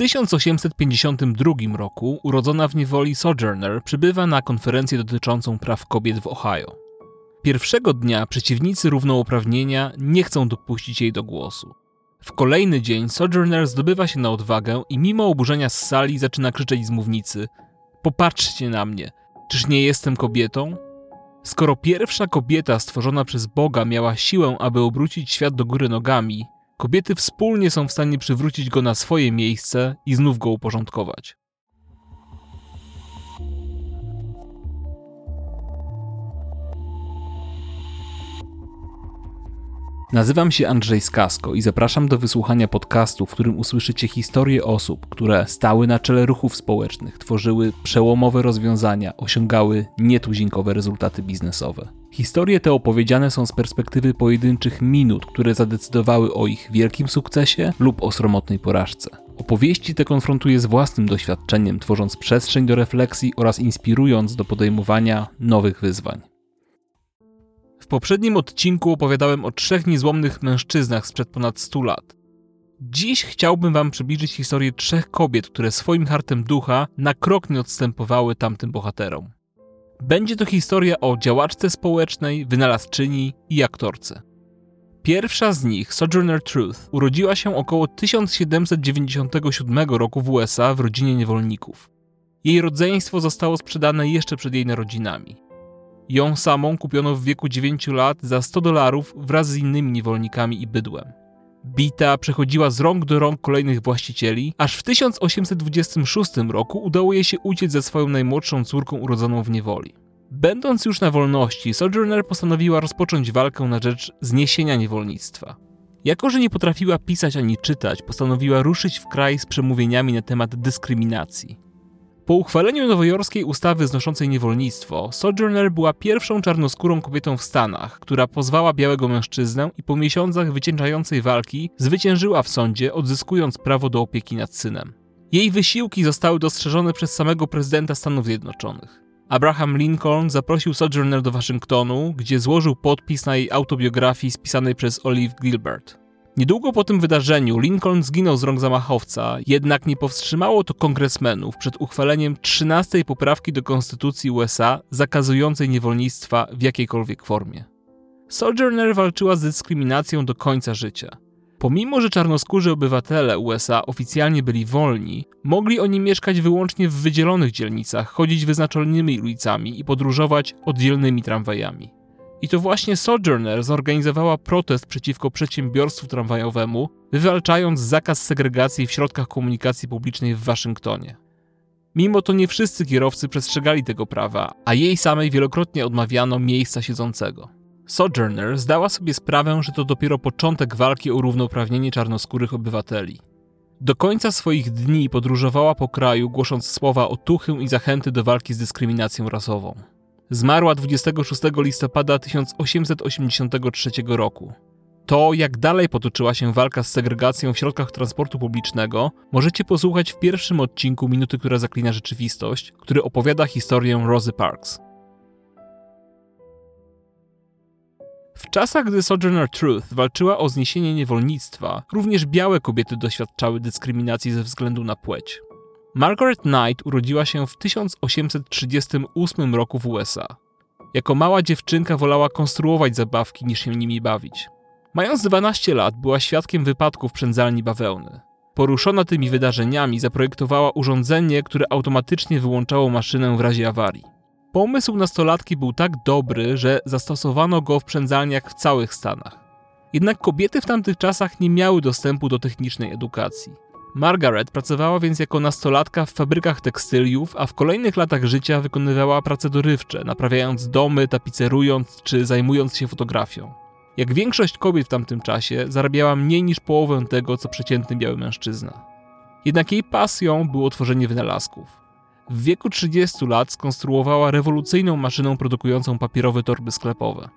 1852 roku urodzona w niewoli Sojourner przybywa na konferencję dotyczącą praw kobiet w Ohio. Pierwszego dnia przeciwnicy równouprawnienia nie chcą dopuścić jej do głosu. W kolejny dzień Sojourner zdobywa się na odwagę i mimo oburzenia z sali zaczyna krzyczeć z mównicy: Popatrzcie na mnie, czyż nie jestem kobietą? Skoro pierwsza kobieta stworzona przez Boga miała siłę, aby obrócić świat do góry nogami, kobiety wspólnie są w stanie przywrócić go na swoje miejsce i znów go uporządkować. Nazywam się Andrzej Skasko i zapraszam do wysłuchania podcastu, w którym usłyszycie historie osób, które stały na czele ruchów społecznych, tworzyły przełomowe rozwiązania, osiągały nietuzinkowe rezultaty biznesowe. Historie te opowiedziane są z perspektywy pojedynczych minut, które zadecydowały o ich wielkim sukcesie lub o sromotnej porażce. Opowieści te konfrontuję z własnym doświadczeniem, tworząc przestrzeń do refleksji oraz inspirując do podejmowania nowych wyzwań. Poprzednim odcinku opowiadałem o trzech niezłomnych mężczyznach sprzed ponad 100 lat. Dziś chciałbym Wam przybliżyć historię trzech kobiet, które swoim hartem ducha na krok nie odstępowały tamtym bohaterom. Będzie to historia o działaczce społecznej, wynalazczyni i aktorce. Pierwsza z nich, Sojourner Truth, urodziła się około 1797 roku w USA w rodzinie niewolników. Jej rodzeństwo zostało sprzedane jeszcze przed jej narodzinami. Ją samą kupiono w wieku 9 lat za 100 dolarów wraz z innymi niewolnikami i bydłem. Bita przechodziła z rąk do rąk kolejnych właścicieli, aż w 1826 roku udało jej się uciec ze swoją najmłodszą córką urodzoną w niewoli. Będąc już na wolności, Sojourner postanowiła rozpocząć walkę na rzecz zniesienia niewolnictwa. Jako, że nie potrafiła pisać ani czytać, postanowiła ruszyć w kraj z przemówieniami na temat dyskryminacji. Po uchwaleniu nowojorskiej ustawy znoszącej niewolnictwo, Sojourner była pierwszą czarnoskórą kobietą w Stanach, która pozwała białego mężczyznę i po miesiącach wycieńczającej walki zwyciężyła w sądzie, odzyskując prawo do opieki nad synem. Jej wysiłki zostały dostrzeżone przez samego prezydenta Stanów Zjednoczonych. Abraham Lincoln zaprosił Sojourner do Waszyngtonu, gdzie złożył podpis na jej autobiografii spisanej przez Olive Gilbert. Niedługo po tym wydarzeniu Lincoln zginął z rąk zamachowca, jednak nie powstrzymało to kongresmenów przed uchwaleniem 13 poprawki do Konstytucji USA zakazującej niewolnictwa w jakiejkolwiek formie. Sojourner walczyła z dyskryminacją do końca życia. Pomimo, że czarnoskórzy obywatele USA oficjalnie byli wolni, mogli oni mieszkać wyłącznie w wydzielonych dzielnicach, chodzić wyznaczonymi ulicami i podróżować oddzielnymi tramwajami. I to właśnie Sojourner zorganizowała protest przeciwko przedsiębiorstwu tramwajowemu, wywalczając zakaz segregacji w środkach komunikacji publicznej w Waszyngtonie. Mimo to nie wszyscy kierowcy przestrzegali tego prawa, a jej samej wielokrotnie odmawiano miejsca siedzącego. Sojourner zdała sobie sprawę, że to dopiero początek walki o równouprawnienie czarnoskórych obywateli. Do końca swoich dni podróżowała po kraju, głosząc słowa otuchy i zachęty do walki z dyskryminacją rasową. Zmarła 26 listopada 1883 roku. To, jak dalej potoczyła się walka z segregacją w środkach transportu publicznego, możecie posłuchać w pierwszym odcinku Minuty, która zaklina rzeczywistość, który opowiada historię Rosy Parks. W czasach, gdy Sojourner Truth walczyła o zniesienie niewolnictwa, również białe kobiety doświadczały dyskryminacji ze względu na płeć. Margaret Knight urodziła się w 1838 roku w USA. Jako mała dziewczynka wolała konstruować zabawki niż się nimi bawić. Mając 12 lat była świadkiem wypadku w przędzalni bawełny. Poruszona tymi wydarzeniami zaprojektowała urządzenie, które automatycznie wyłączało maszynę w razie awarii. Pomysł nastolatki był tak dobry, że zastosowano go w przędzalniach w całych Stanach. Jednak kobiety w tamtych czasach nie miały dostępu do technicznej edukacji. Margaret pracowała więc jako nastolatka w fabrykach tekstyliów, a w kolejnych latach życia wykonywała prace dorywcze, naprawiając domy, tapicerując czy zajmując się fotografią. Jak większość kobiet w tamtym czasie, zarabiała mniej niż połowę tego, co przeciętny biały mężczyzna. Jednak jej pasją było tworzenie wynalazków. W wieku 30 lat skonstruowała rewolucyjną maszynę produkującą papierowe torby sklepowe.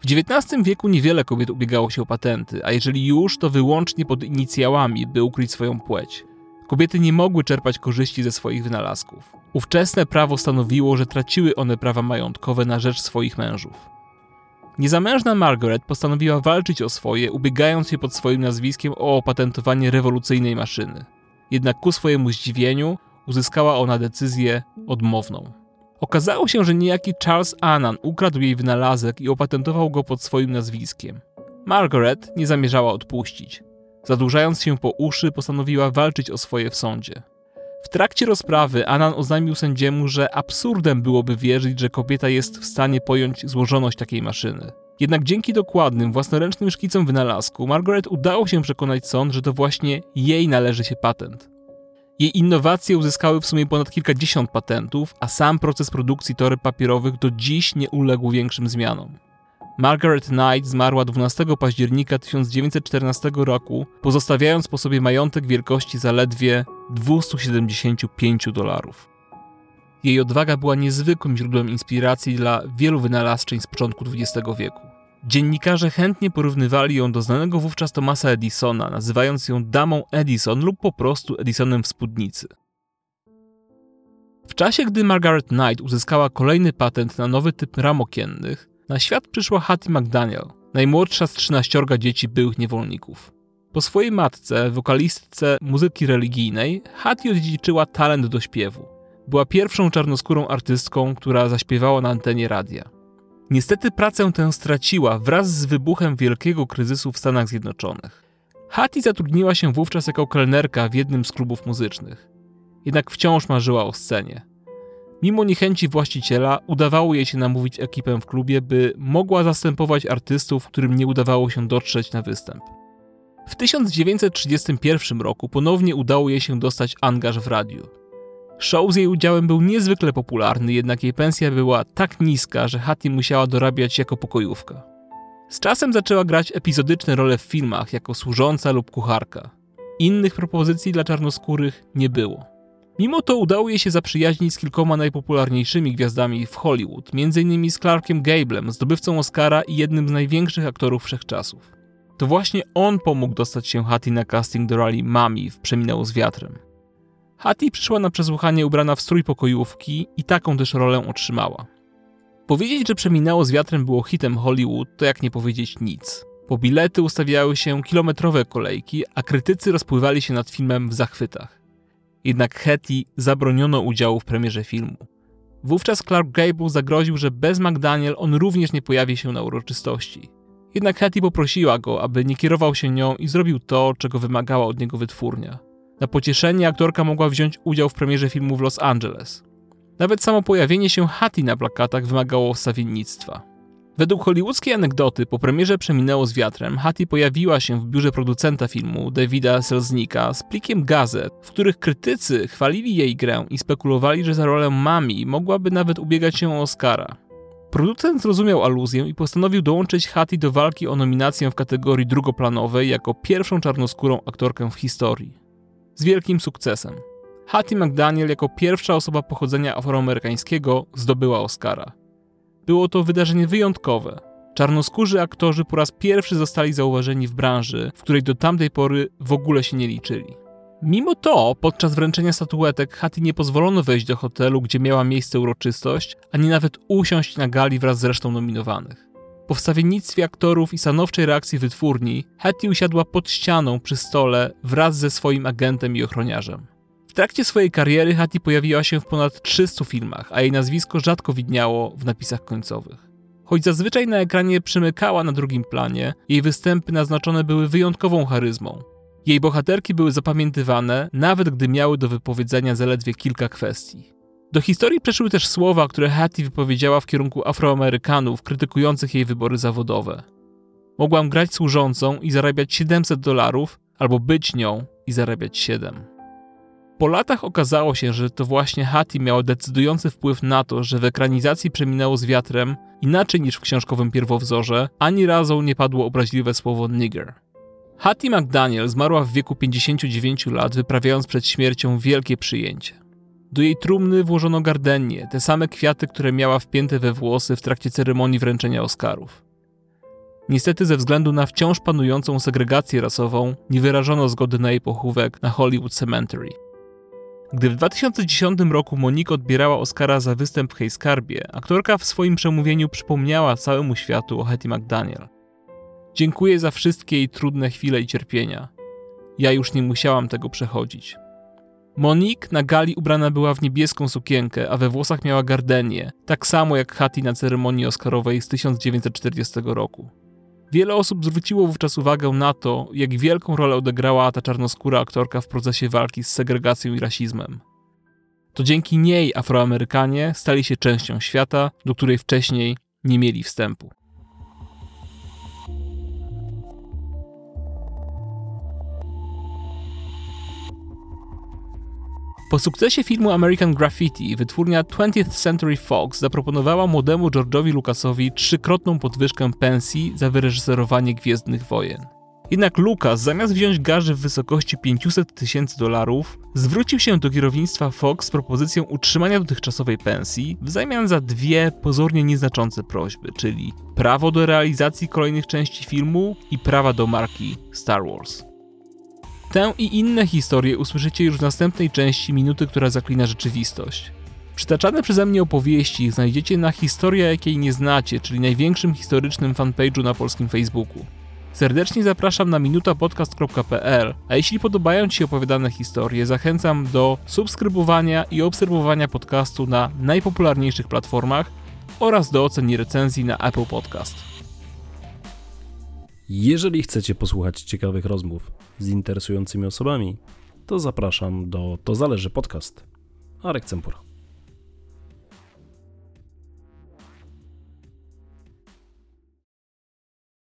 W XIX wieku niewiele kobiet ubiegało się o patenty, a jeżeli już, to wyłącznie pod inicjałami, by ukryć swoją płeć. Kobiety nie mogły czerpać korzyści ze swoich wynalazków. Ówczesne prawo stanowiło, że traciły one prawa majątkowe na rzecz swoich mężów. Niezamężna Margaret postanowiła walczyć o swoje, ubiegając się pod swoim nazwiskiem o opatentowanie rewolucyjnej maszyny. Jednak ku swojemu zdziwieniu uzyskała ona decyzję odmowną. Okazało się, że niejaki Charles Annan ukradł jej wynalazek i opatentował go pod swoim nazwiskiem. Margaret nie zamierzała odpuścić. Zadłużając się po uszy, postanowiła walczyć o swoje w sądzie. W trakcie rozprawy Anan oznajmił sędziemu, że absurdem byłoby wierzyć, że kobieta jest w stanie pojąć złożoność takiej maszyny. Jednak dzięki dokładnym, własnoręcznym szkicom wynalazku, Margaret udało się przekonać sąd, że to właśnie jej należy się patent. Jej innowacje uzyskały w sumie ponad kilkadziesiąt patentów, a sam proces produkcji toreb papierowych do dziś nie uległ większym zmianom. Margaret Knight zmarła 12 października 1914 roku, pozostawiając po sobie majątek wielkości zaledwie 275 dolarów. Jej odwaga była niezwykłym źródłem inspiracji dla wielu wynalazczyń z początku XX wieku. Dziennikarze chętnie porównywali ją do znanego wówczas Thomasa Edisona, nazywając ją damą Edison lub po prostu Edisonem w spódnicy. W czasie, gdy Margaret Knight uzyskała kolejny patent na nowy typ ram okiennych, na świat przyszła Hattie McDaniel, najmłodsza z 13 dzieci byłych niewolników. Po swojej matce, wokalistce muzyki religijnej, Hattie odziedziczyła talent do śpiewu. Była pierwszą czarnoskórą artystką, która zaśpiewała na antenie radia. Niestety pracę tę straciła wraz z wybuchem wielkiego kryzysu w Stanach Zjednoczonych. Hattie zatrudniła się wówczas jako kelnerka w jednym z klubów muzycznych. Jednak wciąż marzyła o scenie. Mimo niechęci właściciela, udawało jej się namówić ekipę w klubie, by mogła zastępować artystów, którym nie udawało się dotrzeć na występ. W 1931 roku ponownie udało jej się dostać angaż w radiu. Show z jej udziałem był niezwykle popularny, jednak jej pensja była tak niska, że Hattie musiała dorabiać jako pokojówka. Z czasem zaczęła grać epizodyczne role w filmach jako służąca lub kucharka. Innych propozycji dla czarnoskórych nie było. Mimo to udało jej się zaprzyjaźnić z kilkoma najpopularniejszymi gwiazdami w Hollywood, m.in. z Clarkiem Gablem, zdobywcą Oscara i jednym z największych aktorów wszechczasów. To właśnie on pomógł dostać się Hattie na casting do roli Mami w Przeminęło z wiatrem. Hattie przyszła na przesłuchanie ubrana w strój pokojówki i taką też rolę otrzymała. Powiedzieć, że Przeminęło z wiatrem było hitem Hollywood, to jak nie powiedzieć nic. Po bilety ustawiały się kilometrowe kolejki, a krytycy rozpływali się nad filmem w zachwytach. Jednak Hetty zabroniono udziału w premierze filmu. Wówczas Clark Gable zagroził, że bez McDaniel on również nie pojawi się na uroczystości. Jednak Hetty poprosiła go, aby nie kierował się nią i zrobił to, czego wymagała od niego wytwórnia. Na pocieszenie aktorka mogła wziąć udział w premierze filmu w Los Angeles. Nawet samo pojawienie się Hattie na plakatach wymagało wstawiennictwa. Według hollywoodzkiej anegdoty po premierze Przeminęło z wiatrem Hattie pojawiła się w biurze producenta filmu Davida Selznika z plikiem gazet, w których krytycy chwalili jej grę i spekulowali, że za rolę Mami mogłaby nawet ubiegać się o Oscara. Producent zrozumiał aluzję i postanowił dołączyć Hattie do walki o nominację w kategorii drugoplanowej jako pierwszą czarnoskórą aktorkę w historii. Z wielkim sukcesem. Hattie McDaniel jako pierwsza osoba pochodzenia afroamerykańskiego zdobyła Oscara. Było to wydarzenie wyjątkowe. Czarnoskórzy aktorzy po raz pierwszy zostali zauważeni w branży, w której do tamtej pory w ogóle się nie liczyli. Mimo to, podczas wręczenia statuetek Hattie nie pozwolono wejść do hotelu, gdzie miała miejsce uroczystość, ani nawet usiąść na gali wraz z resztą nominowanych. Po wstawiennictwie aktorów i stanowczej reakcji wytwórni, Hattie usiadła pod ścianą przy stole wraz ze swoim agentem i ochroniarzem trakcie swojej kariery Hattie pojawiła się w ponad 300 filmach, a jej nazwisko rzadko widniało w napisach końcowych. Choć zazwyczaj na ekranie przymykała na drugim planie, jej występy naznaczone były wyjątkową charyzmą. Jej bohaterki były zapamiętywane, nawet gdy miały do wypowiedzenia zaledwie kilka kwestii. Do historii przeszły też słowa, które Hattie wypowiedziała w kierunku Afroamerykanów krytykujących jej wybory zawodowe. Mogłam grać służącą i zarabiać 700 dolarów, albo być nią i zarabiać 7. Po latach okazało się, że to właśnie Hattie miała decydujący wpływ na to, że w ekranizacji przeminęło z wiatrem, inaczej niż w książkowym pierwowzorze, ani razu nie padło obraźliwe słowo nigger. Hattie McDaniel zmarła w wieku 59 lat, wyprawiając przed śmiercią wielkie przyjęcie. Do jej trumny włożono gardenie, te same kwiaty, które miała wpięte we włosy w trakcie ceremonii wręczenia Oscarów. Niestety ze względu na wciąż panującą segregację rasową nie wyrażono zgody na jej pochówek na Hollywood Cemetery. Gdy w 2010 roku Monika odbierała Oscara za występ w Hej Skarbie, aktorka w swoim przemówieniu przypomniała całemu światu o Hetty McDaniel. Dziękuję za wszystkie jej trudne chwile i cierpienia. Ja już nie musiałam tego przechodzić. Monique na gali ubrana była w niebieską sukienkę, a we włosach miała gardenię, tak samo jak Hattie na ceremonii Oscarowej z 1940 roku. Wiele osób zwróciło wówczas uwagę na to, jak wielką rolę odegrała ta czarnoskóra aktorka w procesie walki z segregacją i rasizmem. To dzięki niej Afroamerykanie stali się częścią świata, do której wcześniej nie mieli wstępu. Po sukcesie filmu American Graffiti wytwórnia 20th Century Fox zaproponowała młodemu George'owi Lucasowi trzykrotną podwyżkę pensji za wyreżyserowanie Gwiezdnych Wojen. Jednak Lucas, zamiast wziąć garzy w wysokości 500 tysięcy dolarów, zwrócił się do kierownictwa Fox z propozycją utrzymania dotychczasowej pensji w zamian za dwie pozornie nieznaczące prośby, czyli prawo do realizacji kolejnych części filmu i prawa do marki Star Wars. Tę i inne historie usłyszycie już w następnej części Minuty, która zaklina rzeczywistość. Przytaczane przeze mnie opowieści znajdziecie na Historia, jakiej nie znacie, czyli największym historycznym fanpage'u na polskim Facebooku. Serdecznie zapraszam na minutapodcast.pl, a jeśli podobają Ci się opowiadane historie, zachęcam do subskrybowania i obserwowania podcastu na najpopularniejszych platformach oraz do ocen i recenzji na Apple Podcast. Jeżeli chcecie posłuchać ciekawych rozmów z interesującymi osobami, to zapraszam do To Zależy Podcast. Arek Cempura.